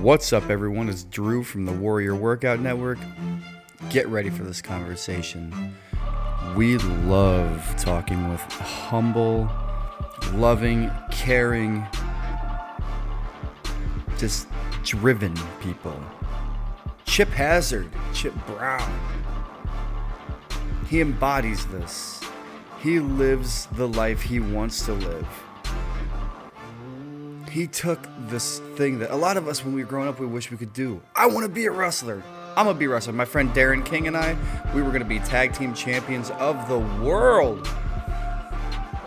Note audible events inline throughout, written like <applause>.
What's up, everyone? It's Drew from the Warrior Workout Network. Get ready for this conversation. We love talking with humble, loving, caring, just driven people. Chip Hazard, Chip Brown. He embodies this. He lives the life he wants to live he took this thing that a lot of us when we were growing up we wish we could do. I want to be a wrestler. I'm gonna be a wrestler. My friend Darren King and I, we were gonna be tag team champions of the world.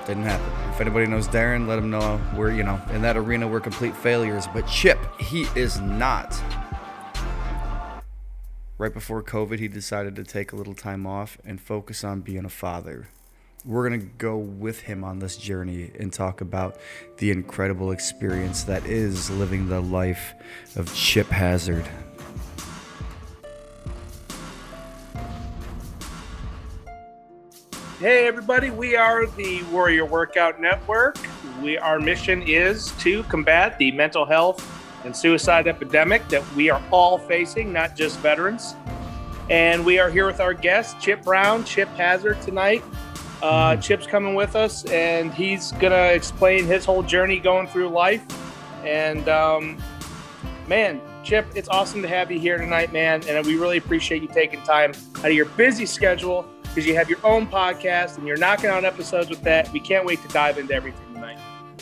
Didn't happen. If anybody knows Darren, let him know we're, you know, in that arena we're complete failures. But Chip, he is not. Right before COVID, he decided to take a little time off and focus on being a father we're going to go with him on this journey and talk about the incredible experience that is living the life of Chip Hazard. Hey everybody, we are the Warrior Workout Network. We our mission is to combat the mental health and suicide epidemic that we are all facing, not just veterans. And we are here with our guest, Chip Brown, Chip Hazard tonight. Uh, Chip's coming with us, and he's gonna explain his whole journey going through life. And um, man, Chip, it's awesome to have you here tonight, man. And we really appreciate you taking time out of your busy schedule because you have your own podcast and you're knocking out episodes with that. We can't wait to dive into everything tonight.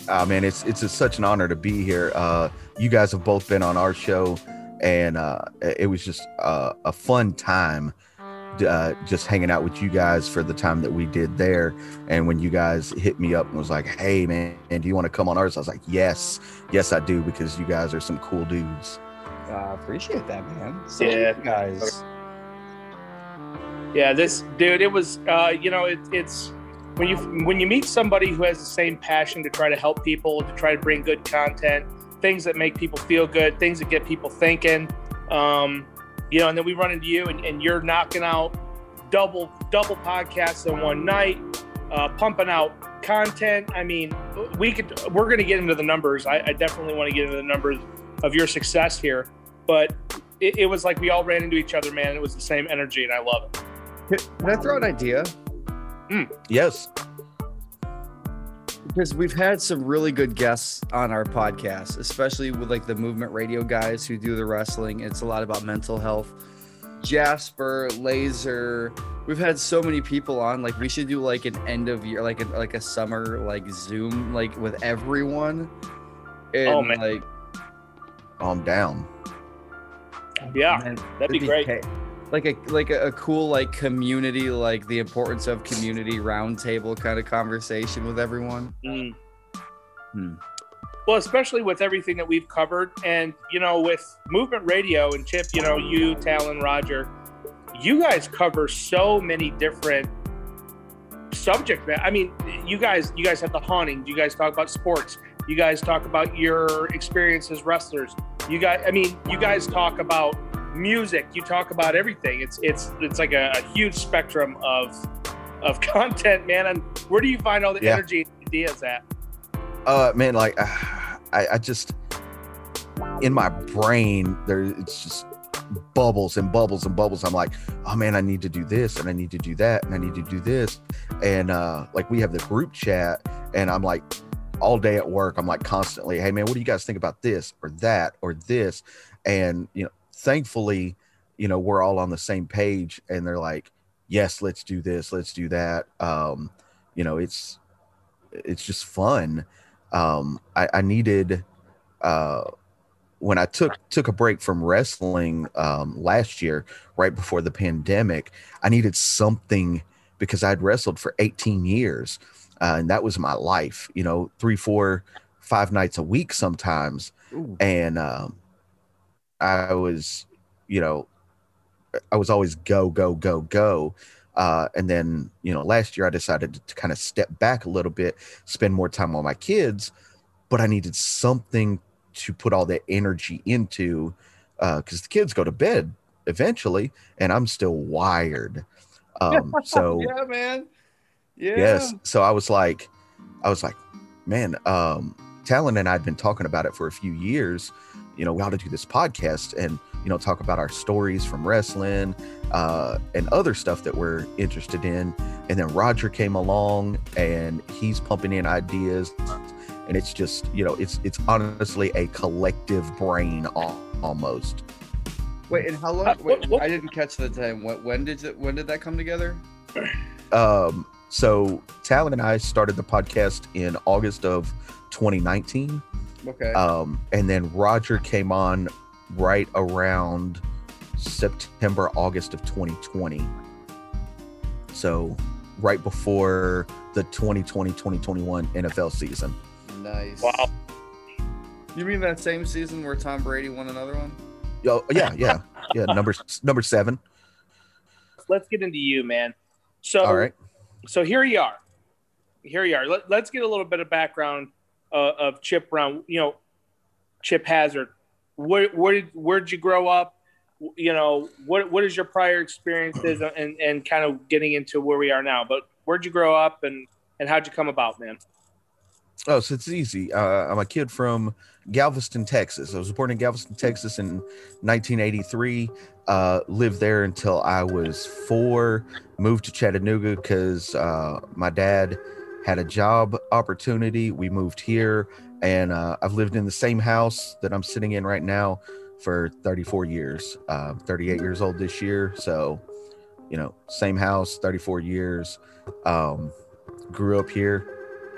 Oh man, it's it's a, such an honor to be here. Uh, you guys have both been on our show, and uh, it was just uh, a fun time uh, just hanging out with you guys for the time that we did there. And when you guys hit me up and was like, "Hey, man, do you want to come on ours?" I was like, "Yes, yes, I do," because you guys are some cool dudes. Uh, appreciate that, man. So yeah, guys. Yeah, this dude, it was, uh, you know, it, it's when you when you meet somebody who has the same passion to try to help people, to try to bring good content, things that make people feel good, things that get people thinking. Um, you know, and then we run into you and, and you're knocking out double double podcasts in one night, uh, pumping out content. I mean, we could we're going to get into the numbers. I, I definitely want to get into the numbers of your success here, but it, it, was like we all ran into each other, man. It was the same energy, and I love it. Can I throw an idea? Mm. Yes because we've had some really good guests on our podcast, especially with like the movement radio guys who do the wrestling. It's a lot about mental health. Jasper, Laser, we've had so many people on. Like we should do like an end of year, like a, like a summer like Zoom, like with everyone. And, oh man, like I'm down. Yeah, man, that'd be great like a like a, a, cool like community like the importance of community roundtable kind of conversation with everyone. Mm. hmm. well especially with everything that we've covered and you know with movement radio and chip you know you talon roger you guys cover so many different subject matter i mean you guys you guys have the haunting. You guys talk about sports. You guys talk about your experience as wrestlers. You guys i mean you guys talk about music, you talk about everything. It's it's it's like a, a huge spectrum of of <laughs> content, man. And where do you find all the yeah. energy and ideas at? Uh, man, like uh, I, I just in my brain there it's just bubbles and bubbles and bubbles. I'm like, oh man, I need to do this and I need to do that and I need to do this. And uh, like we have the group chat, and I'm like, all day at work, I'm like constantly, hey man, what do you guys think about this or that or this? And you know, thankfully, you know, we're all on the same page and they're like, yes, let's do this, let's do that. Um, you know, it's it's just fun. Um, I, I needed uh when I took took a break from wrestling um, last year, right before the pandemic, I needed something because I'd wrestled for 18 years, uh, and that was my life. You know, three, four, five nights a week sometimes, Ooh. and um, I was, you know, I was always go, go, go, go. Uh, and then, you know, last year I decided to, to kind of step back a little bit, spend more time on my kids, but I needed something to put all that energy into because uh, the kids go to bed eventually and I'm still wired. Um, <laughs> so, yeah, man. Yeah. Yes. So I was like, I was like, man, um, Talon and I'd been talking about it for a few years you know, we ought to do this podcast and, you know, talk about our stories from wrestling uh, and other stuff that we're interested in. And then Roger came along and he's pumping in ideas. And it's just, you know, it's it's honestly a collective brain al- almost. Wait, and how long? Uh, wait, what- what- I didn't catch the time. When, when did it? When did that come together? Um, so Talon and I started the podcast in August of 2019. Okay. Um, and then Roger came on right around September, August of 2020. So right before the 2020-2021 NFL season. nice. Wow. You mean that same season where Tom Brady won another one? Oh, yeah, yeah, yeah. Number number seven. Let's get into you, man. So, All right. so here you are. Here you are. Let, let's get a little bit of background uh, of Chip Brown. You know, Chip Hazard. Where where did where did you grow up? You know, what what is your prior experiences and and kind of getting into where we are now? But where'd you grow up and and how'd you come about, man? Oh, so it's easy. Uh, I'm a kid from Galveston, Texas. I was born in Galveston, Texas in 1983. Uh, lived there until I was four. Moved to Chattanooga because uh, my dad had a job opportunity. We moved here, and uh, I've lived in the same house that I'm sitting in right now for 34 years. Uh, 38 years old this year. So, you know, same house, 34 years. Um, grew up here,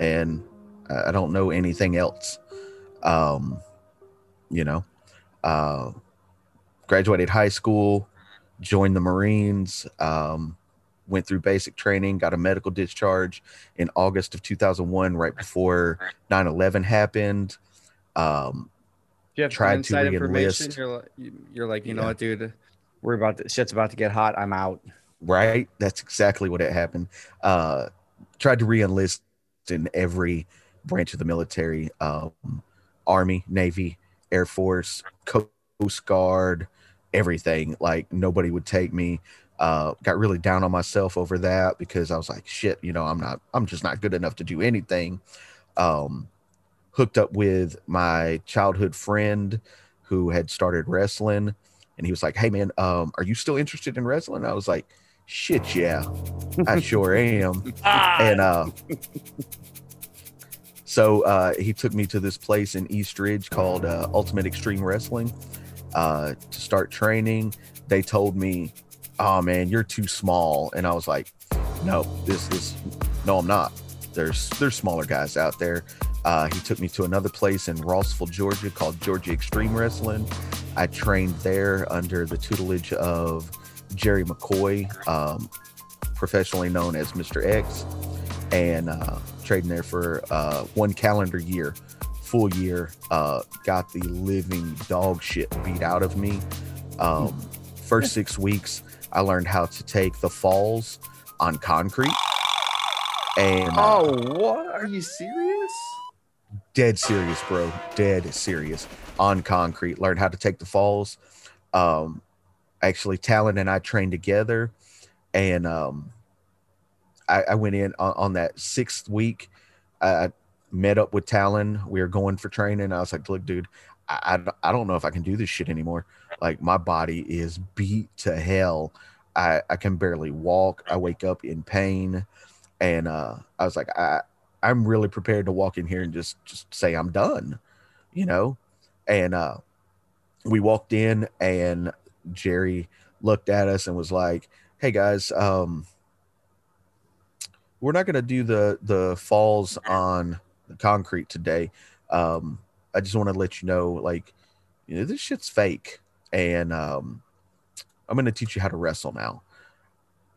and I don't know anything else. Um, you know, uh, graduated high school, joined the Marines, um, went through basic training, got a medical discharge in August of 2001, right before 9 11 happened. Um, You have Tried to inside information. re-enlist. You're like, you- you're like, you know what, dude? We're about to, shit's about to get hot. I'm out. right? That's exactly what had happened. Uh, tried to re-enlist in every branch of the military: um, Army, Navy, Air Force, Coast Guard, everything. Like nobody would take me. Uh, got really down on myself over that because I was like, shit, you know, I'm not, I'm just not good enough to do anything. Um, hooked up with my childhood friend who had started wrestling and he was like, "Hey man, um, are you still interested in wrestling?" I was like, "Shit, yeah, I <laughs> sure am." Ah, And uh, so uh, he took me to this place in East Ridge called uh, Ultimate Extreme Wrestling uh, to start training. They told me, "Oh man, you're too small," and I was like, "No, this is no, I'm not. There's there's smaller guys out there." Uh, he took me to another place in Rossville, Georgia, called Georgia Extreme Wrestling. I trained there under the tutelage of Jerry McCoy, um, professionally known as Mr. X, and uh, trading there for uh, one calendar year, full year. Uh, got the living dog shit beat out of me. Um, first six weeks, I learned how to take the falls on concrete. And uh, Oh, what? Are you serious? dead serious, bro. Dead serious on concrete. Learned how to take the falls. Um, actually, Talon and I trained together, and um, I, I went in on, on that sixth week. I met up with Talon. We were going for training. I was like, "Look, dude, I, I, don't know if I can do this shit anymore. Like, my body is beat to hell. I, I can barely walk. I wake up in pain." And uh, I was like, I, I'm really prepared to walk in here and just just say I'm done, you know. And uh, we walked in, and Jerry looked at us and was like, "Hey guys, um, we're not gonna do the the falls on the concrete today. Um, I just want to let you know, like, you know, this shit's fake, and um, I'm gonna teach you how to wrestle now."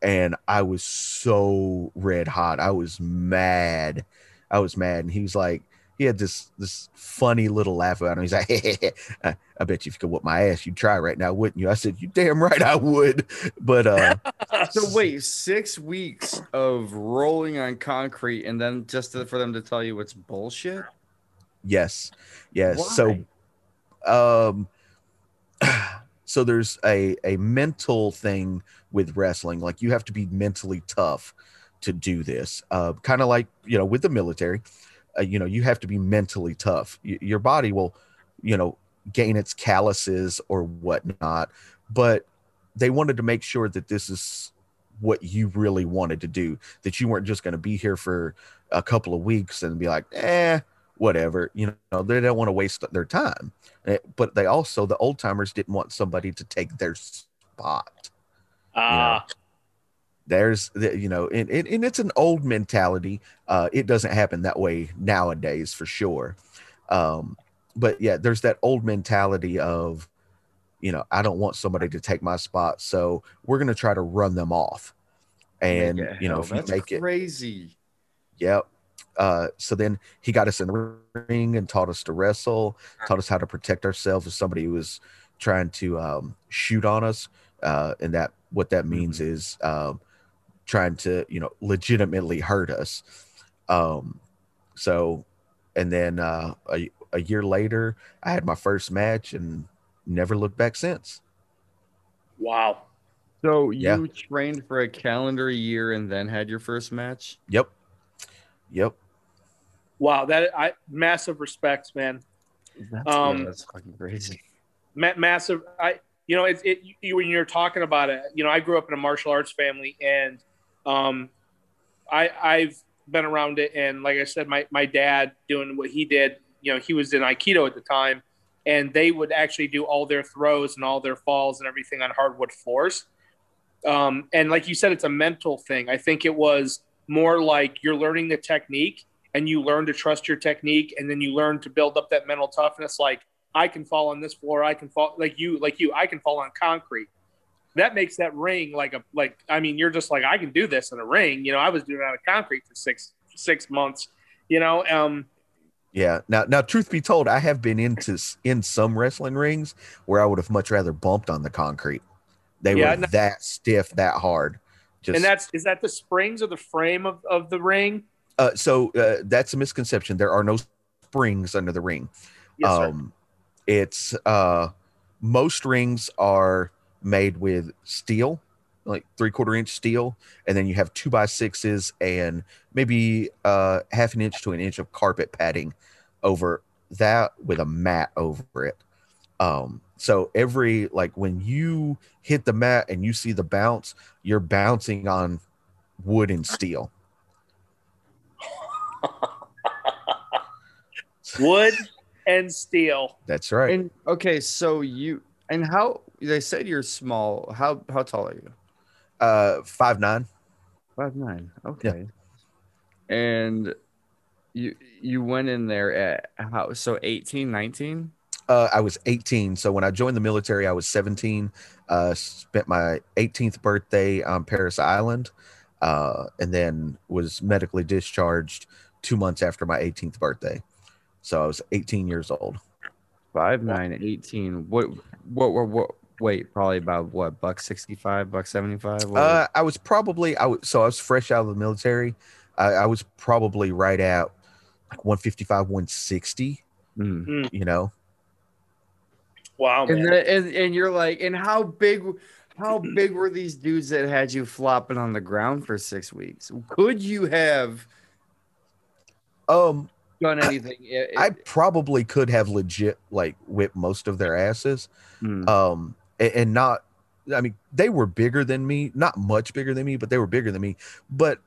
And I was so red hot. I was mad. I was mad. And he was like, he had this this funny little laugh about him. He's like, <laughs> I, I bet you if you could whoop my ass, you'd try right now, wouldn't you? I said, You damn right I would. But uh <laughs> So wait, six weeks of rolling on concrete, and then just to, for them to tell you it's bullshit. Yes. Yes. Why? So um <sighs> so there's a a mental thing with wrestling. Like you have to be mentally tough to do this. Uh kind of like, you know, with the military, uh, you know, you have to be mentally tough. Y- your body will, you know, gain its calluses or whatnot, but they wanted to make sure that this is what you really wanted to do, that you weren't just going to be here for a couple of weeks and be like, eh, whatever. You know, they don't want to waste their time. Eh, But they also, the old timers didn't want somebody to take their spot Ah, there's the, you know and, and, and it's an old mentality uh it doesn't happen that way nowadays for sure um but yeah there's that old mentality of you know i don't want somebody to take my spot so we're going to try to run them off and you know hell, if you make it crazy. Yep. Uh, so then he got us in the ring and taught us to wrestle, taught us how to protect ourselves if somebody was trying to um, shoot on us. Uh, and that what that means is um, trying to, you know, legitimately hurt us. Um, so, and then uh, a, a year later, I had my first match and never looked back since. wow. So you Yeah. trained for a calendar year and then had your first match? Yep. Yep. Wow. That I massive respects, man. That's, Um, yeah, that's fucking crazy. Ma- massive. I, you know, it's it. You, when you're talking about it, you know, I grew up in a martial arts family, and um, I I've been around it, and like I said, my my dad doing what he did. You know, he was in Aikido at the time, and they would actually do all their throws and all their falls and everything on hardwood floors. Um, and like you said, it's a mental thing. I think it was more like you're learning the technique and you learn to trust your technique and then you learn to build up that mental toughness. Like I can fall on this floor. I can fall like you, like you, I can fall on concrete. That makes that ring like a, like, I mean, you're just like, I can do this in a ring. You know, I was doing it on a concrete for six, six months, you know? Um, Yeah. Now, now, truth be told, I have been into in some wrestling rings where I would have much rather bumped on the concrete. They Yeah, were no- that stiff, that hard. Just and that's, is that the springs or the frame of, of the ring? uh, so uh, that's a misconception. There are no springs under the ring. Yes, sir. um, it's uh, most rings are made with steel, like three quarter inch steel, and then you have two by sixes and maybe uh, half an inch to an inch of carpet padding over that with a mat over it. Um, so every like when you hit the mat and you see the bounce, you're bouncing on wood and steel. <laughs> Wood and steel. That's right. And okay, so you and how they said you're small. How how tall are you? Uh, five nine. Five nine. Okay. And you you went in there at how so 18, 19? Uh, I was 18. So when I joined the military, I was 17. Uh, spent my 18th birthday on Parris Island, uh, and then was medically discharged two months after my 18th birthday. So I was 18 years old. Five nine, 18. What what what what wait, probably about what, buck 65, buck 75? Uh, I was probably I was so I was fresh out of the military. I, I was probably right at like 155, 160. Mm. You know, Wow, man. And, then, and and you're like, and how big how <clears throat> big were these dudes that had you flopping on the ground for six weeks? Could you have um, done anything? i- I i- probably could have legit like whipped most of their asses. Mm. um a- and, not i mean they were bigger than me not much bigger than me but they were bigger than me but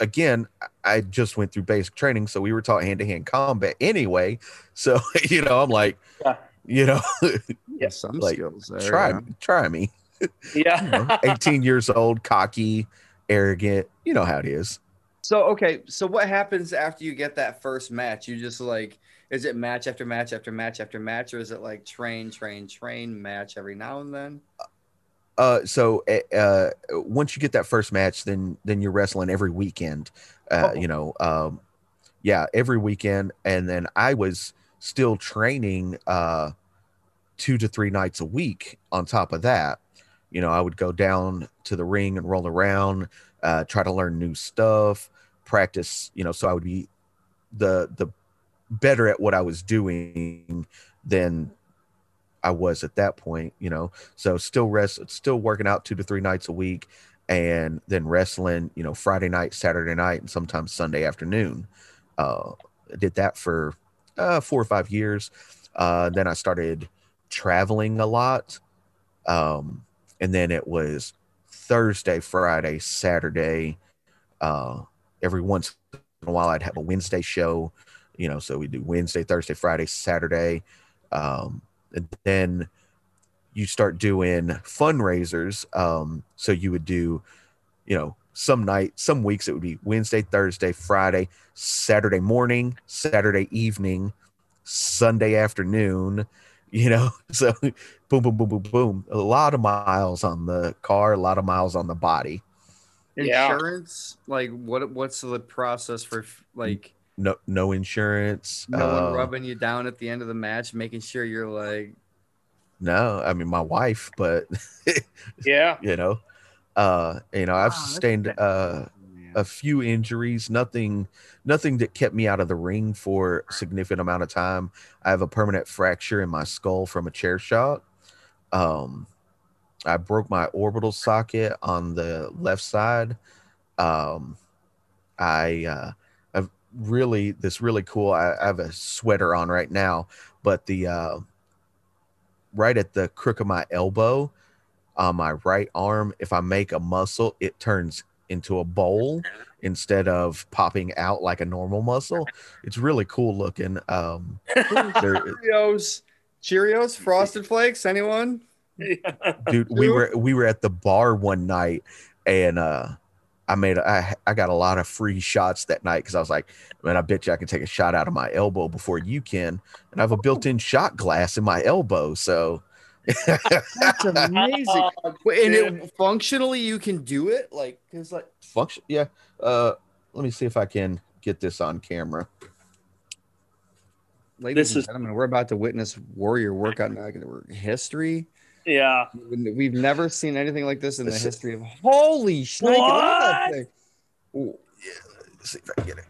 again I- i just went through basic training so we were taught hand-to-hand combat anyway so <laughs> you know i'm like Yeah. You know There's <laughs> some like, skills there. try yeah. me try me <laughs> yeah. you know, 18 years old cocky arrogant you know how it is So okay, so what happens after you get that first match? You just like is it match after match after match after match, or is it like train, train, train match every now and then? uh so uh, uh once you get that first match then then you're wrestling every weekend uh Oh. you know um yeah every weekend and then i was still training uh two to three nights a week on top of that. You know i would go down to the ring and roll around uh try to learn new stuff practice you know so i would be the the better at what i was doing than i was at that point you know? So still rest still working out two to three nights a week and then wrestling you know friday night saturday night and sometimes sunday afternoon. Uh did that for uh four or five years Uh, then I started traveling a lot. Um, and then it was Thursday, Friday, Saturday. Uh, every once in a while, I'd have a Wednesday show, you know, so we do Wednesday, Thursday, Friday, Saturday. Um, and then you start doing fundraisers. Um, so you would do, you know, some night, some weeks it would be Wednesday, Thursday, Friday, Saturday morning, Saturday evening, Sunday afternoon, <laughs> you know. <laughs> So boom, boom, boom, boom, boom. A lot of miles on the car, a lot of miles on the body. Yeah. Insurance, like what? What's the process for like No, no insurance. no one uh, rubbing you down at the end of the match, making sure you're like no, I mean my wife, but <laughs> Yeah. you know, uh, you know, I've Wow, sustained uh a few injuries, nothing nothing that kept me out of the ring for a significant amount of time. I have a permanent fracture in my skull from a chair shot. Um I broke my orbital socket on the left side. Um I uh I've really this really cool I, I have a sweater on right now, but the uh right at the crook of my elbow on my right arm, if I make a muscle, it turns into a bowl instead of popping out like a normal muscle. It's really cool looking. Um, <laughs> Cheerios, Cheerios, Frosted Flakes. Anyone? <laughs> dude, we were we were at the bar one night, and uh, I made I I got a lot of free shots that night because I was like, man, I bet you I can take a shot out of my elbow before you can, and I have a built-in shot glass in my elbow, so. That's amazing. <laughs> Oh, and it, functionally, you can do it. Like, cause like function yeah uh let me see if i can get this on camera Ladies This and is- gentlemen, we're about to witness warrior workout night history. yeah. We've never seen anything like this in the This is- history of. Holy shnikes! Look at What? thing. Ooh, Let's see if i can get it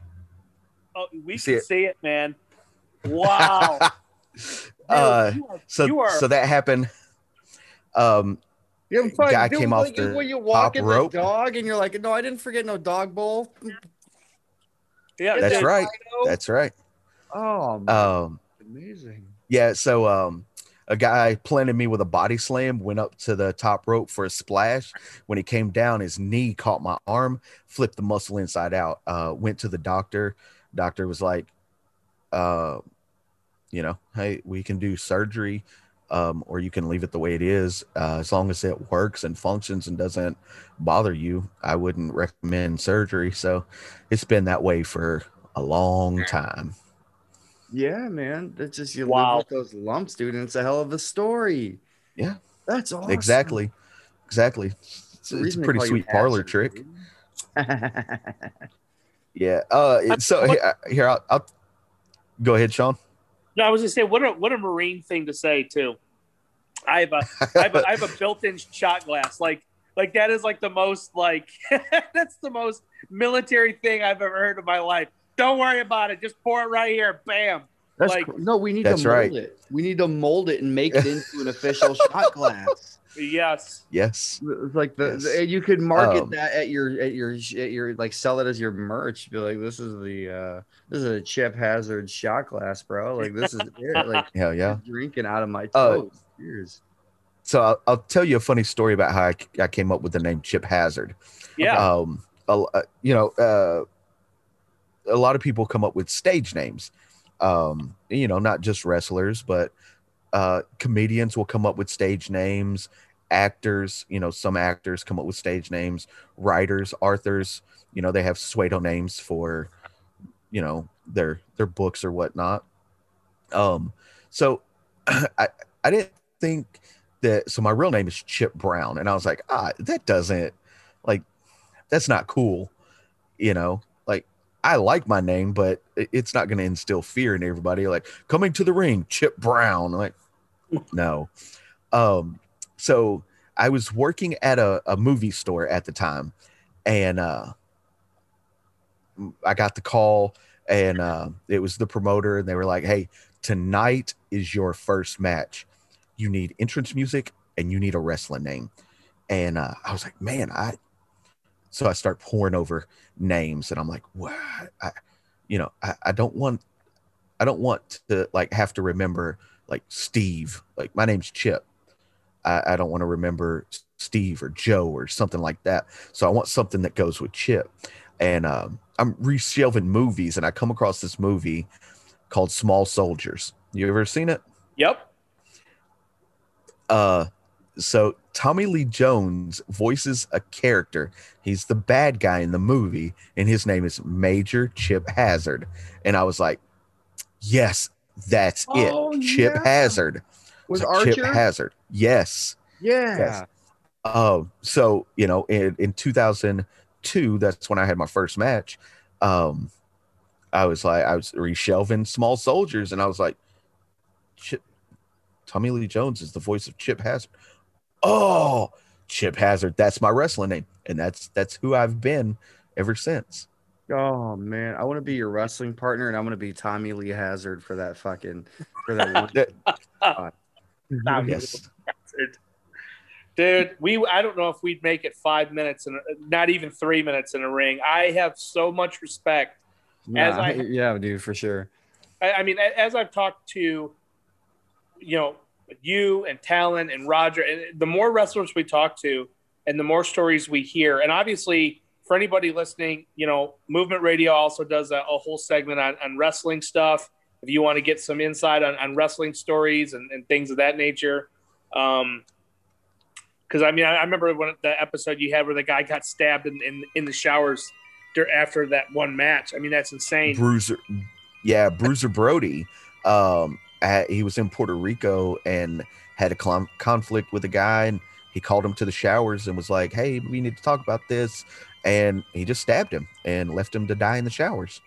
Oh, we You see can it? see it, man. Wow. <laughs> uh you are- so you are so that happened um You have fun. Guy Dude, came off like, the when you walk top in rope. the dog and you're like, no, I didn't forget no dog bowl. yeah, that's dude. right that's right Oh, man, um amazing. yeah so um a guy planted me with a body slam went up to the top rope for a splash when he came down his knee caught my arm flipped the muscle inside out uh went to the doctor doctor was like uh you know hey we can do surgery um, or you can leave it the way it is uh, as long as it works and functions and doesn't bother you i wouldn't recommend surgery so it's been that way for a long time Yeah, man. That's just you Wow. live with those lumps, dude, and it's a hell of a story. Yeah. That's awesome. exactly exactly it's, it's a pretty sweet parlor Hazard, trick <laughs> yeah uh so <laughs> here, here I'll, I'll go ahead sean No, I was gonna say what a what a marine thing to say too. I have a I have a, I have a <laughs> built-in shot glass. Like like that is like the most like <laughs> that's the most military thing I've ever heard in my life. Don't worry about it. Just pour it right here. Bam. That's Like- cr- no, we need That's to mold right. it. We need to mold it and make it into an official <laughs> shot glass. Yes. yes It's like the, Yes. the- you could market Um, that at your at your at your like sell it as your merch. Be like, this is the uh this is a Chip Hazard shot glass, bro. Like this is it. <laughs> Like hell yeah drinking out of my Uh, toes. Cheers. so I'll, I'll tell you a funny story about how I, I came up with the name chip hazard Yeah. um a, uh, you know uh a lot of people come up with stage names um you know not just wrestlers but uh comedians will come up with stage names. Actors you know some actors come up with stage names. Writers authors you know they have pseudo names for you know their their books or whatnot. Um so <clears throat> i i didn't think that so my real name is chip brown and i was like ah that doesn't like that's not cool you know i like my name but it's not going to instill fear in everybody. Like coming to the ring chip brown. Like no. Um so i was working at a, a movie store at the time and uh i got the call and uh it was the promoter and they were like hey tonight is your first match. You need entrance music and you need a wrestling name. And uh, i was like man i so i start pouring over names and i'm like what I, you know I, I don't want i don't want to like have to remember like Steve. Like my name's Chip. I, I don't want to remember Steve or Joe or something like that. So I want something that goes with Chip. And um, I'm reshelving movies, and I come across this movie called Small Soldiers. You ever seen it? Yep. Uh, so Tommy Lee Jones voices a character. He's the bad guy in the movie, and his name is Major Chip Hazard. And I was like, yes, that's Oh, it. Chip yeah. Hazard. Was So Chip Hazard. Yes. yeah. Yes. Um, so you know, in, in 2002, that's when I had my first match. Um, I was like, I was reshelving small soldiers, and I was like, Chip, Tommy Lee Jones is the voice of Chip Hazard. Oh, Chip Hazard, that's my wrestling name, and that's that's who I've been ever since. Oh man, I want to be your wrestling partner, and I'm gonna be Tommy Lee Hazard for that fucking for that <laughs> one. That- Tommy yes, Hazard. Dude, we I don't know if we'd make it five minutes and not even three minutes in a ring. I have so much respect. As I- yeah, dude, for sure. I, I mean, as I've talked to, you know, you and Talon and Roger, and the more wrestlers we talk to, and the more stories we hear, and obviously for anybody listening, you know, Movement Radio also does a, a whole segment on, on wrestling stuff. If you want to get some insight on, on wrestling stories and, and things of that nature, um, because I mean, I, I remember when the episode you had where the guy got stabbed in in, in the showers after that one match. I mean, that's insane. Bruiser, yeah, Bruiser Brody. Um, he was in Puerto Rico and had a conflict with a guy, and he called him to the showers and was like, "Hey, we need to talk about this," and he just stabbed him and left him to die in the showers.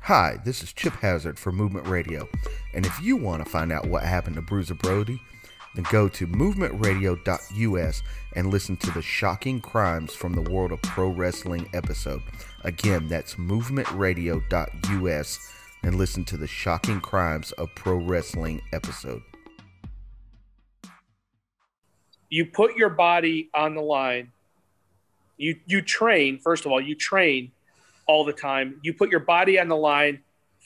Hi, this is Chip Hazard for Movement Radio, and if you want to find out what happened to Bruiser Brody, then go to movementradio.us and listen to the shocking crimes from the world of pro wrestling episode. Again, that's movementradio.us and listen to the shocking crimes of pro wrestling episode. you put your body on the line you you train first of all you train all the time you put your body on the line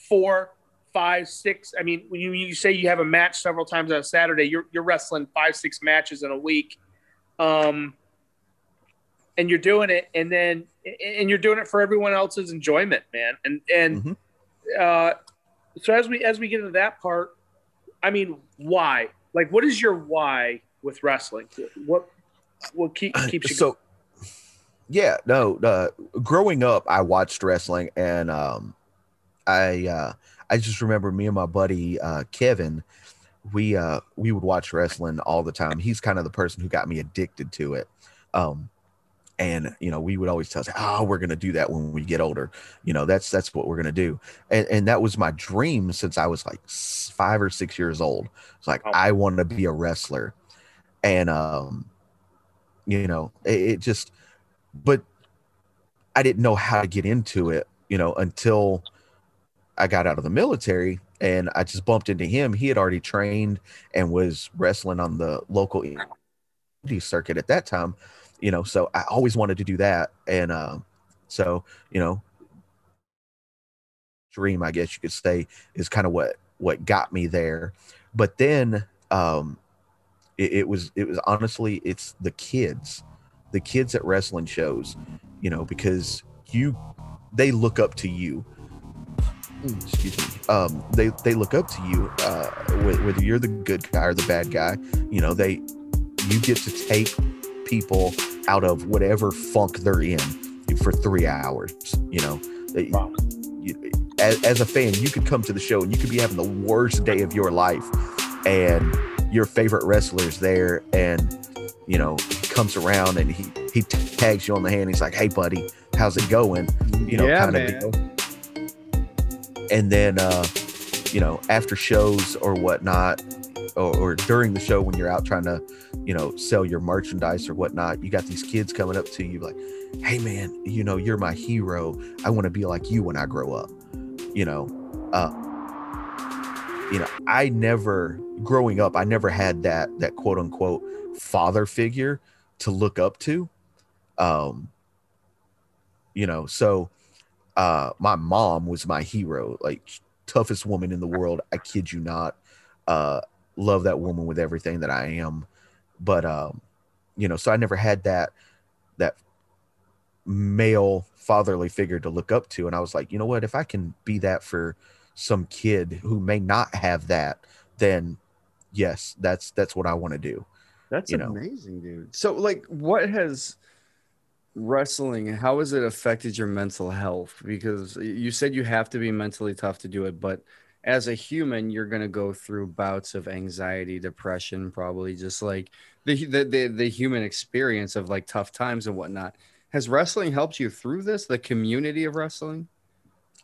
four five six i mean when you, you say you have a match several times on a saturday you're, you're wrestling five six matches in a week um and you're doing it and then and you're doing it for everyone else's enjoyment man and and Mhm. Uh so as we as we get into that part i mean why? Like what is your why with wrestling? What what keep, keeps you so yeah no uh, growing up i watched wrestling and um i uh i just remember me and my buddy uh kevin we uh we would watch wrestling all the time. He's kind of the person who got me addicted to it. Um and you know we would always tell us oh we're gonna do that when we get older. You know that's that's what we're gonna do. And, and that was my dream since i was like five or six years old. It's like Oh. i want to be a wrestler. And um you know it, it just but i didn't know how to get into it you know until i got out of the military and i just bumped into him. He had already trained and was wrestling on the local indie circuit at that time you know so i always wanted to do that and um so you know dream i guess you could say is kind of what what got me there. But then um it, it was it was honestly it's the kids the kids at wrestling shows you know because you they look up to you. Excuse me. Um they they look up to you uh whether you're the good guy or the bad guy you know they you get to take people out of whatever funk they're in for three hours you know? Wow. as, as a fan you could come to the show and you could be having the worst day of your life and your favorite wrestler's there and you know he comes around and he he tags you on the hand. He's like hey buddy how's it going? You know yeah, kind of deal. And then uh you know after shows or whatnot or, or during the show when you're out trying to you know sell your merchandise or whatnot you got these kids coming up to you like hey man you know you're my hero. I want to be like you when i grow up you know? Uh you know i never growing up i never had that that quote unquote father figure to look up to um you know? So uh my mom was my hero like toughest woman in the world i kid you not. Uh, love that woman with everything that I am. But um, you know, so I never had that that male fatherly figure to look up to, and I was like, you know what, if I can be that for some kid who may not have that, then yes, that's that's what I want to do. That's you know. amazing, dude. So, like, what has wrestling? How has it affected your mental health? Because you said you have to be mentally tough to do it, but as a human, you're gonna go through bouts of anxiety, depression, probably just like the the the, the human experience of like tough times and whatnot. Has wrestling helped you through this? The community of wrestling?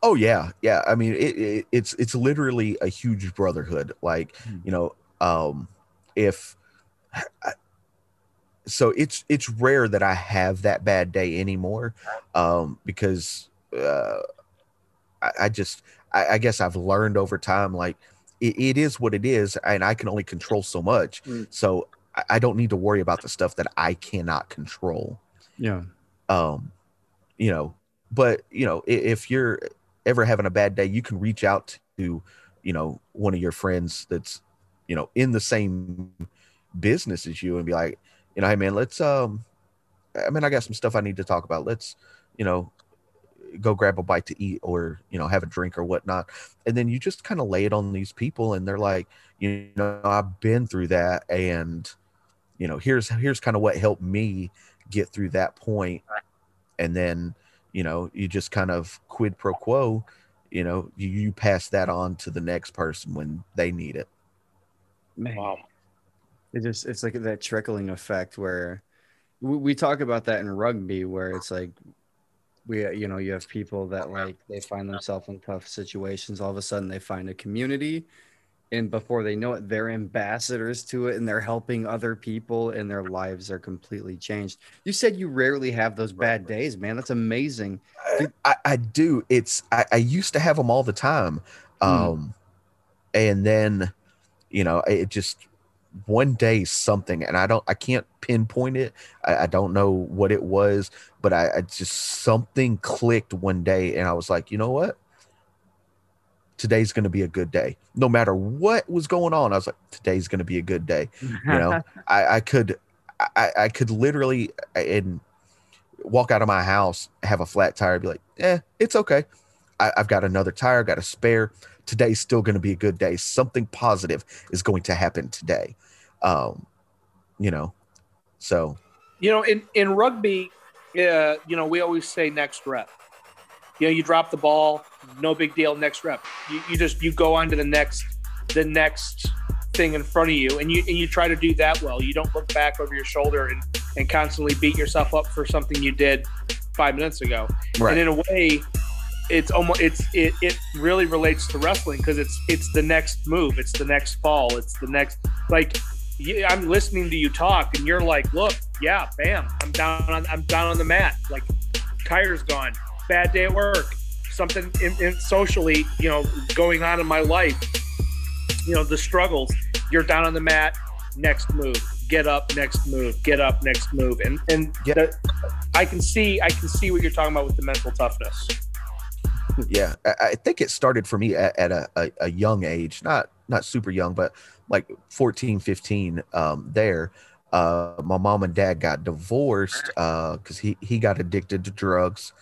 Oh yeah, yeah. I mean, it, it, it's it's literally a huge brotherhood. Like Hmm. you know, um, if I, so, it's it's rare that I have that bad day anymore, um, because uh, I, I just I, I guess I've learned over time like it, it is what it is, and I can only control so much. Mm. So I, I don't need to worry about the stuff that I cannot control Yeah. um you know but you know i- if you're ever having a bad day you can reach out to you know one of your friends that's you know in the same business as you and be like you know hey man let's um i mean i got some stuff i need to talk about let's you know go grab a bite to eat or you know have a drink or whatnot and then you just kind of lay it on these people and they're like you know i've been through that and you know here's here's kind of what helped me get through that point and then you know you just kind of quid pro quo you know you, you pass that on to the next person when they need it Man. Wow. It just it's like that trickling effect where we, we talk about that in rugby where it's like we you know you have people that like they find themselves in tough situations all of a sudden they find a community and before they know it they're ambassadors to it and they're helping other people and their lives are completely changed. You said you rarely have those bad days man. That's amazing. I, I do. It's I, I used to have them all the time. Um and then you know it just one day something and i don't i can't pinpoint it. I, I don't know what it was but I, I just something clicked one day and i was like you know what? Today's going to be a good day. No matter what was going on i was like today's going to be a good day. You know? <laughs> I, I could I, I could literally and walk out of my house have a flat tire be like eh it's okay. I, i've got another tire got a spare today's still going to be a good day something positive is going to happen today um you know so You know, in in rugby, uh, you know, we always say next rep. You know, you drop the ball, no big deal. Next rep. You, you just you go on to the next the next thing in front of you, and you and you try to do that well. You don't look back over your shoulder and and constantly beat yourself up for something you did five minutes ago. right And in a way, it's almost it's it it really relates to wrestling because it's it's the next move, it's the next fall, it's the next like. Yeah, I'm listening to you talk, and you're like, "Look, yeah, bam, I'm down on I'm down on the mat. Like, tire's gone. Bad day at work. Something in, in socially, you know, going on in my life. You know, the struggles. You're down on the mat. Next move. Get up. Next move. Get up. Next move. And and Yeah. the, I can see I can see what you're talking about with the mental toughness. Yeah I, I think it started for me at, at a, a, a young age not not super young but like 14 15 um there. Uh my mom and dad got divorced uh because he he got addicted to drugs.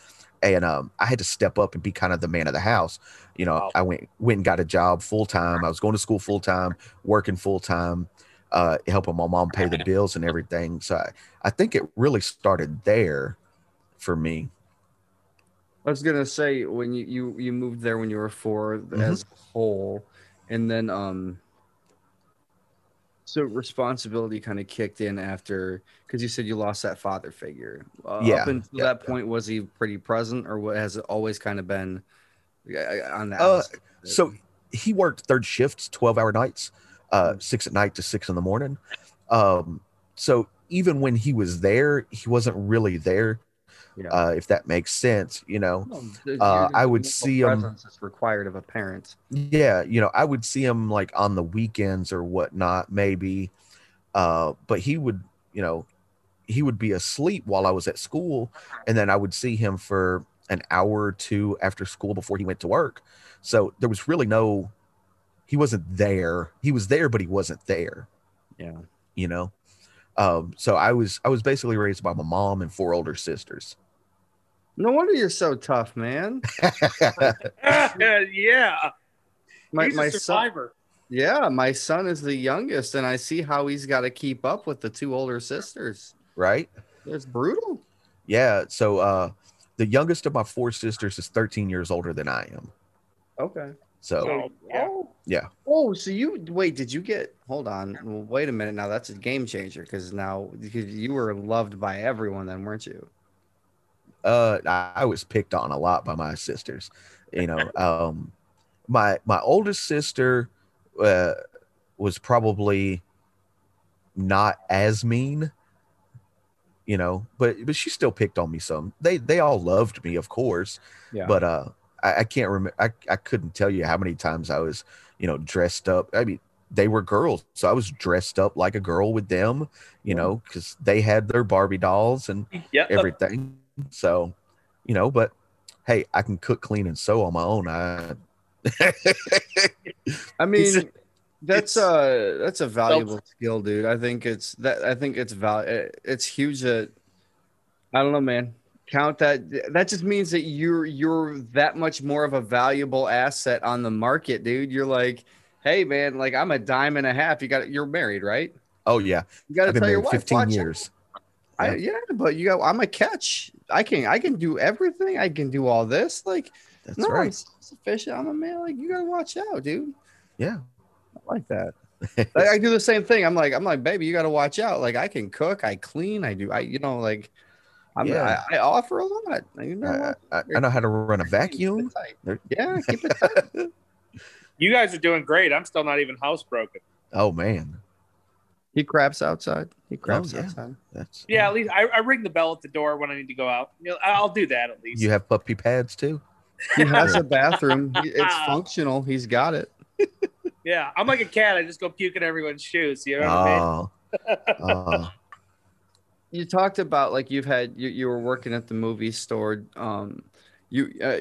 And um i had to step up and be kind of the man of the house. You know Wow. i went went and got a job full time i was going to school full time working full time uh helping my mom pay the bills and everything. So i, I think it really started there for me I was gonna say when you you, you moved there when you were 4 Mhm. as a whole, and then um, so responsibility kind of kicked in after because you said you lost that father figure. Uh, Yeah, Up until yeah, that yeah. point, was he pretty present, or what has it always kind of been on that? Uh, aspect of it? so he worked third shifts 12 hour nights uh six at night to six in the morning um so even when he was there he wasn't really there Yeah. uh if that makes sense you know No, uh, I would see see 'em- presence is required of a parent. yeah you know i would see him like on the weekends or whatnot maybe uh but he would you know he would be asleep while i was at school and then i would see him for an hour or two after school before he went to work so there was really no he wasn't there. He was there, but he wasn't there. Yeah. You know. Um, so I was I was basically raised by my mom and four older sisters. No wonder you're so tough, man. <laughs> yeah. My He's my a son, yeah, my son is the youngest, and I see how he's got to keep up with the two older sisters. right? It's brutal. Yeah. So uh, the youngest of my four sisters is 13 years older than I am. Okay. So Oh, yeah. Oh, Yeah. Oh, so you wait? Did you get? Hold on. Well, wait a minute. Now that's a game changer because now because you were loved by everyone, then weren't you? Uh, I, was picked on a lot by my sisters. You know, <laughs> um, my my oldest sister uh, was probably not as mean. You know, but but she still picked on me some. They they all loved me, of course. Yeah. but uh I, I can't remember I, I couldn't tell you how many times I was, you know, dressed up. I mean, they were girls, so I was dressed up like a girl with them, you know, because they had their Barbie dolls and <laughs> Yeah. everything. So, you know, but hey, I can cook, clean, and sew on my own. I <laughs> I mean, that's a that's a valuable skill, dude. I think it's that I think it's val eh, it's huge that I don't know, man. Count that that just means that you're you're that much more of a valuable asset on the market, dude. You're like, hey man, like I'm a dime and a half. You got you're married, right? oh yeah, You got to I've been tell your wife, 15 "Watch years. I, yeah, but you got I'm a catch. I can I can do everything. I can do all this. Like That's no, I'm right. sufficient. I'm a man. Like you gotta watch out, dude. Yeah. I like that. <laughs> like, I do the same thing. I'm like, I'm like, baby, you got to watch out. Like, I can cook, I clean, I do, I, you know, like, I'm, Yeah. I, I offer a lot. You know, I, I, I know how to run a vacuum. Keep it. Yeah, keep it <laughs> tight. You guys are doing great. I'm still not even housebroken. Oh man, he craps outside. He craps Oh, yeah. outside. that's Yeah, at least I, I ring the bell at the door when I need to go out. You know, I'll do that at least. You have puppy pads too. He has a bathroom. It's functional. He's got it. yeah, I'm like a cat. I just go puke in everyone's shoes. You know what I mean? Oh, oh, You talked about like you've had you, you were working at the movie store. Um, you uh,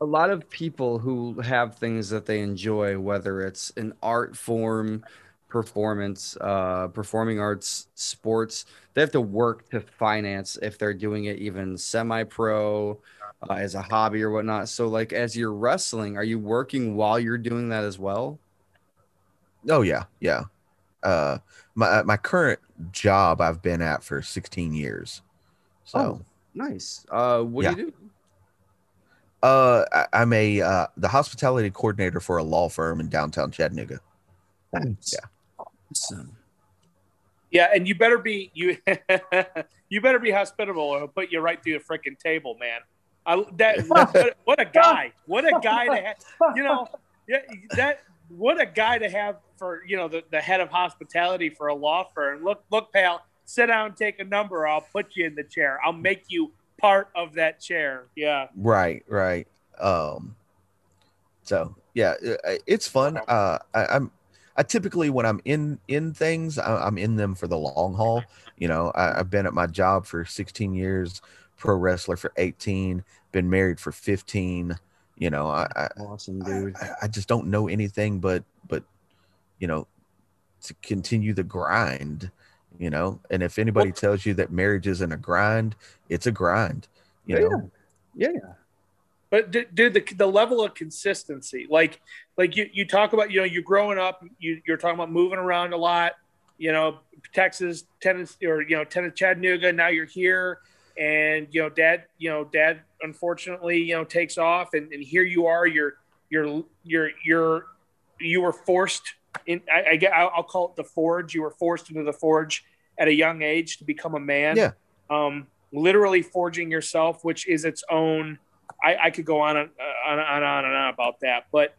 a lot of people who have things that they enjoy, whether it's an art form, performance, uh, performing arts, sports, they have to work to finance if they're doing it even semi-pro, uh, as a hobby or whatnot. So, like as you're wrestling, are you working while you're doing that as well? oh yeah, yeah. Uh, my my current job I've been at for 16 years. So. Oh. Nice. Uh, what do you do? Uh, I, I'm a uh, the hospitality coordinator for a law firm in downtown Chattanooga. Nice. Yeah. Awesome. Yeah, and you better be you. <laughs> you better be hospitable, or he'll put you right through the freaking table, man. I that <laughs> what, what a guy! What a guy to have. You know, yeah, that what a guy to have for you know the, the head of hospitality for a law firm. Look, look, pal, sit down, take a number. I'll put you in the chair. I'll make you part of that chair. Yeah. Right, right. Um, so yeah, it's fun. Uh, I, I'm I typically when I'm in in things, I, I'm in them for the long haul. You know, I, I've been at my job for 16 years, pro wrestler for 18, been married for 15. You know, I I, Awesome, dude. I, I just don't know anything but but you know to continue the grind. You know, and if anybody tells you that marriage isn't a grind, it's a grind. You Yeah. know, Yeah. But d- dude, the, the level of consistency, like like you, you talk about, you know, you're growing up, you, you're talking about moving around a lot, you know, Texas, Tennessee, or you know, Tennessee, Chattanooga. Now you're here, and you know, dad, you know, dad, unfortunately, you know, takes off, and, and here you are. You're you're you're you're you were forced in. I, I get. I'll I'll call it the forge. You were forced into the forge at a young age to become a man. Yeah. Um, literally forging yourself, which is its own. I, I could go on and on, on, on and on about that, but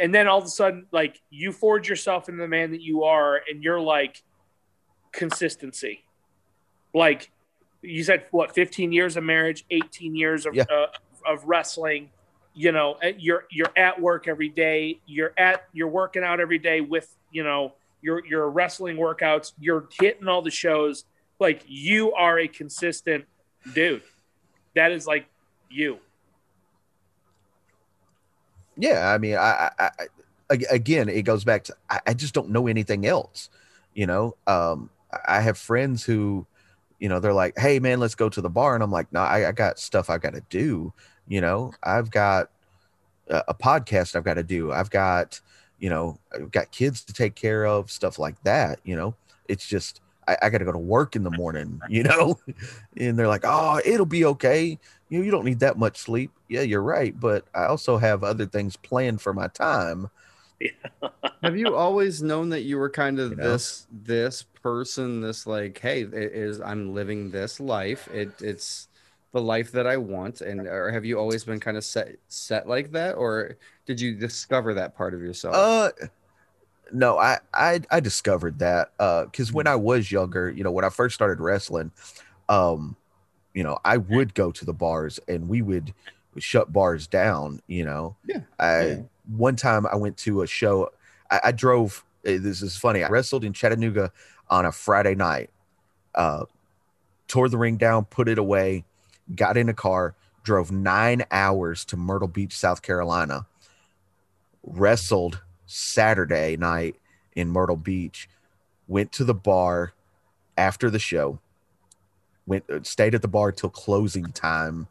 and then all of a sudden, like you forge yourself into the man that you are, and you're like consistency. Like you said, what 15 years of marriage, 18 years of Yeah. uh, of wrestling. You know, uh, you're you're at work every day. You're at you're working out every day with you know your your wrestling workouts. You're hitting all the shows. Like you are a consistent dude. That is like you. Yeah i mean I, I i again, it goes back to I, I just don't know anything else. You know, um, I- have friends who, you know, they're like, "Hey, man, let's go to the bar," and I'm like, "No, I, I got stuff I got to do." You know, I've got a, a podcast I've got to do. I've got, you know, I've got kids to take care of, stuff like that. You know, it's just I, I got to go to work in the morning. <laughs> You know, and they're like, "Oh, it'll be okay." You know, you don't need that much sleep. Yeah, you're right, but I also have other things planned for my time. Have you always known that you were kind of You know? this this person, this like, hey, it is I'm living this life. It it's the life that I want, and or have you always been kind of set set like that, or did you discover that part of yourself? Uh no, I I I discovered that uh cuz when I was younger, you know, when I first started wrestling, um you know, I would go to the bars and we would shut bars down, you know. Yeah, I yeah. one time I went to a show I, I drove eh, this is funny. I wrestled in Chattanooga on a Friday night. Uh tore the ring down, put it away, got in a car, drove 9 hours to Myrtle Beach, South Carolina wrestled Saturday night in Myrtle Beach, went to the bar after the show, went uh, stayed at the bar till closing time,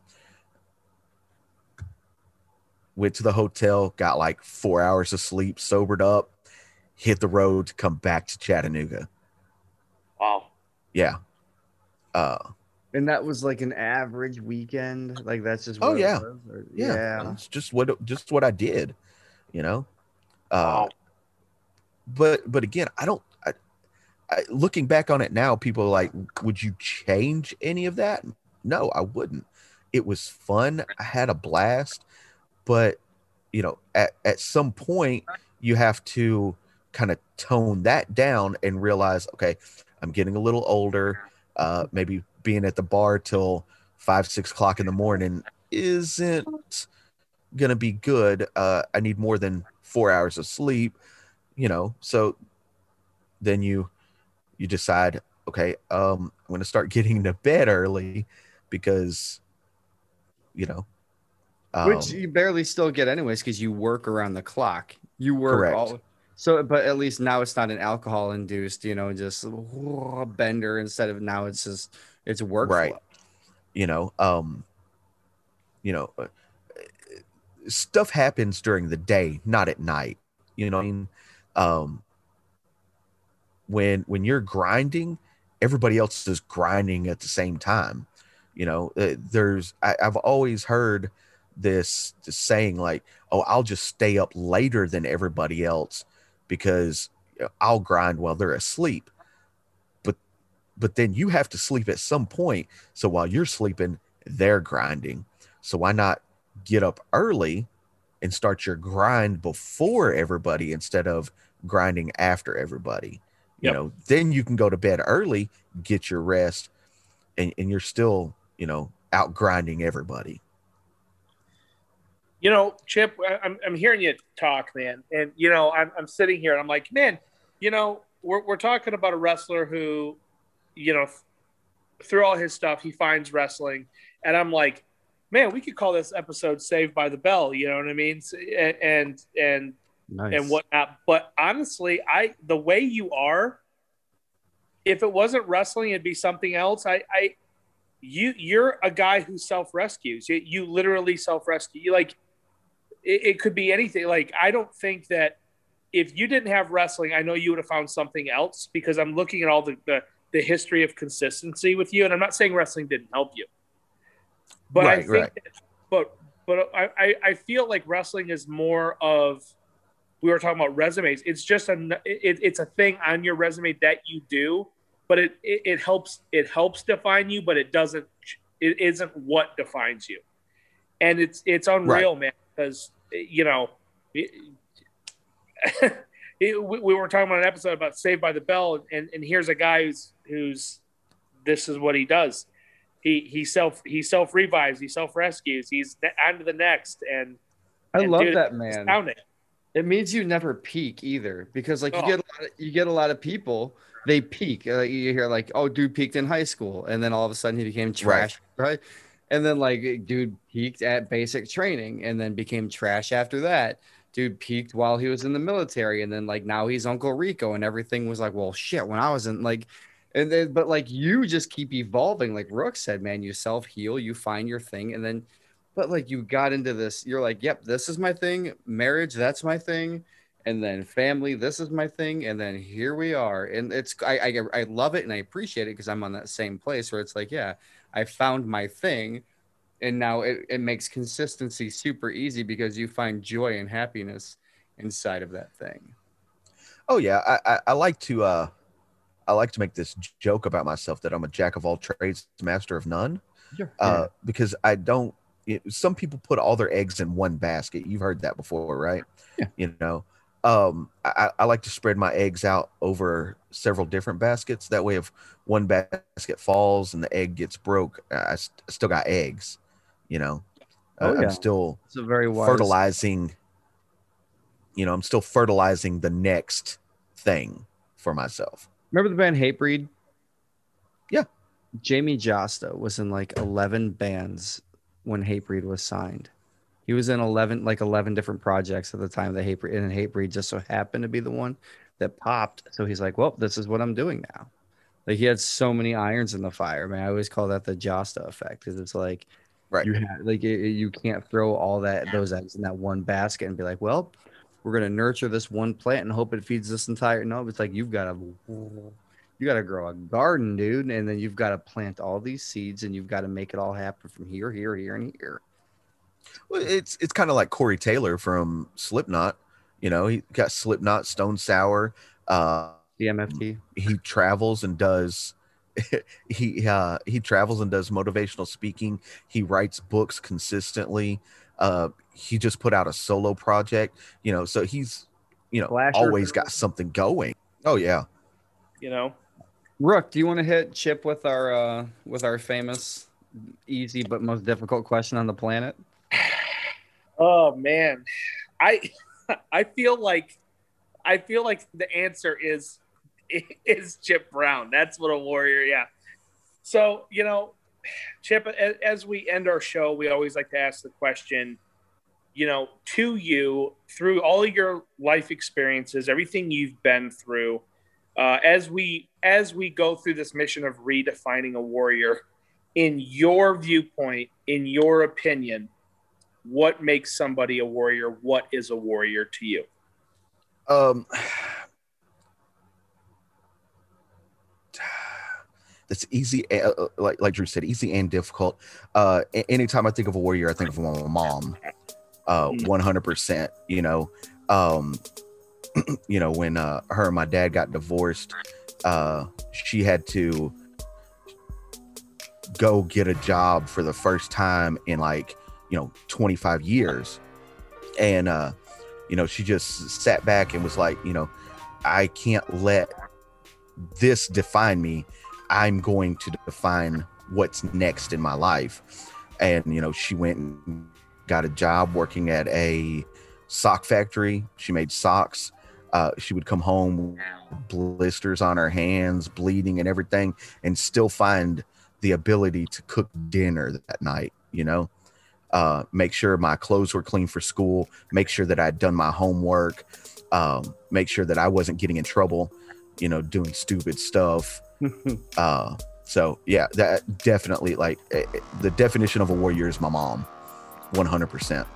went to the hotel, got like four hours of sleep, sobered up, hit the road to come back to Chattanooga. Wow. Yeah. Uh and that was like an average weekend. Like that's just Oh, what it yeah. was, or- yeah, yeah. it's just what just what I did, you know. Uh Wow. but but again, I don't. I, I, looking back on it now, people are like, would you change any of that? No, I wouldn't. It was fun. I had a blast, but you know, at at some point, you have to kind of tone that down and realize, okay, I'm getting a little older. Uh, maybe being at the bar till five, six o'clock in the morning isn't gonna be good. Uh, I need more than four hours of sleep you know so then you you decide okay um i'm going to start <laughs> getting to bed early because you know um, Which you barely still get anyways because you work around the clock. You work Correct. all so, but at least now it's not an alcohol induced, you know, just <laughs> bender instead of now it's just it's work. Right. you know um you know uh, stuff happens during the day not at night. You know i mean? Um when when you're grinding everybody else is grinding at the same time. You know uh, there's I, i've always heard this, this saying like oh i'll just stay up later than everybody else because i'll grind while they're asleep. But but then you have to sleep at some point. So while you're sleeping they're grinding. So why not get up early and start your grind before everybody instead of grinding after everybody you Yep. know then you can go to bed early get your rest and, and you're still you know out grinding everybody You know, Chip, I'm, I'm hearing you talk, man. And, you know, I'm, I'm sitting here and I'm like, man, you know, we're, we're talking about a wrestler who, you know, through all his stuff, he finds wrestling. And I'm like, man, we could call this episode Saved by the Bell. You know what I mean? And, and, Nice. and whatnot. But honestly, I, the way you are, if it wasn't wrestling, it'd be something else. I, I, you, you're a guy who self rescues. You, you literally self rescue. You like, it, it could be anything. Like, I don't think that if you didn't have wrestling, I know you would have found something else because I'm looking at all the, the, the history of consistency with you. And I'm not saying wrestling didn't help you, but I think, right. that- but, but I, I, feel like wrestling is more of, we were talking about resumes. It's just a, it, it's a thing on your resume that you do, but it, it, it helps, it helps define you, but it doesn't, it isn't what defines you. And it's, it's unreal, man, because, you know, it, <laughs> it, we, we were talking about an episode about Saved by the Bell, and, and here's a guy who's who's this is what he does. He he self he self revives, he self rescues, he's on to the next, and I and love dude, that man. astounding. It means you never peak either, because like you Oh. get a lot of, you get a lot of people they peak. Uh, you hear like, oh, dude peaked in high school, and then all of a sudden he became trash, right? And then like dude peaked at basic training, and then became trash after that. dude peaked while he was in the military and then like now he's uncle rico and everything was like well shit when i was in like and then but like you just keep evolving. Like rook said man you self heal you find your thing and then but like you got into this you're like yep this is my thing marriage that's my thing and then family this is my thing and then here we are. And it's i i, I love it and i appreciate it because i'm on that same place where it's like yeah i found my thing and now it, it makes consistency super easy because you find joy and happiness inside of that thing. Oh yeah, I, I, I like to uh, I like to make this joke about myself that I'm a jack of all trades, master of none. Uh, because I don't. It, some people put all their eggs in one basket. You've heard that before, right? Yeah. You know, um, I, I like to spread my eggs out over several different baskets. That way, if one basket falls and the egg gets broke, I, st- still got eggs. You know, Oh, yeah. I'm still it's a very wise fertilizing you know i'm still fertilizing the next thing for myself remember the band hatebreed? Yeah. Jamey Jasta was in like 11 bands when hatebreed was signed. He was in 11 like 11 different projects at the time that hatebreed and hatebreed just so happened to be the one that popped. So he's like well this is what i'm doing now. Like he had so many irons in the fire man. I always call that the Jasta effect because it's like Right. you have like it, you can't throw all that those eggs in that one basket and be like well we're gonna nurture this one plant and hope it feeds this entire no it's like you've got to you got to grow a garden dude and then you've got to plant all these seeds and you've got to make it all happen from here here here and here. Well, it's it's kind of like corey taylor from slipknot you know he got slipknot stone sour uh the mft he travels and does <laughs> he uh he travels and does motivational speaking. He writes books consistently uh he just put out a solo project you know so he's you know Slasher. always got something going oh yeah You know, rook do you want to hit chip with our uh with our famous easy but most difficult question on the planet Oh man, I <laughs> I feel like I feel like the answer is <laughs> is Chip Brown. That's what a warrior. Yeah. So you know, Chip, as we end our show, we always like to ask the question. You know, to you through all of your life experiences, everything you've been through, uh, as we as we go through this mission of redefining a warrior, in your viewpoint, in your opinion, what makes somebody a warrior? What is a warrior to you? Um, that's easy. uh, uh, Like like Drew said, easy and difficult. Uh, anytime I think of a warrior, I think of my mom. Uh, Mm. one hundred percent. You know, um, <clears throat> you know when uh, her and my dad got divorced, uh, she had to go get a job for the first time in like you know 25 years and uh you know she just sat back and was like you know i can't let this define me i'm going to define what's next in my life. And you know she went and got a job working at a sock factory. She made socks. Uh, she would come home with blisters on her hands bleeding and everything and still find the ability to cook dinner that night you know? Uh, make sure my clothes were clean for school, make sure that I'd done my homework, um, make sure that I wasn't getting in trouble, you know, doing stupid stuff. <laughs> Uh, so yeah, that definitely like eh, eh, the definition of a warrior is my mom, one hundred percent.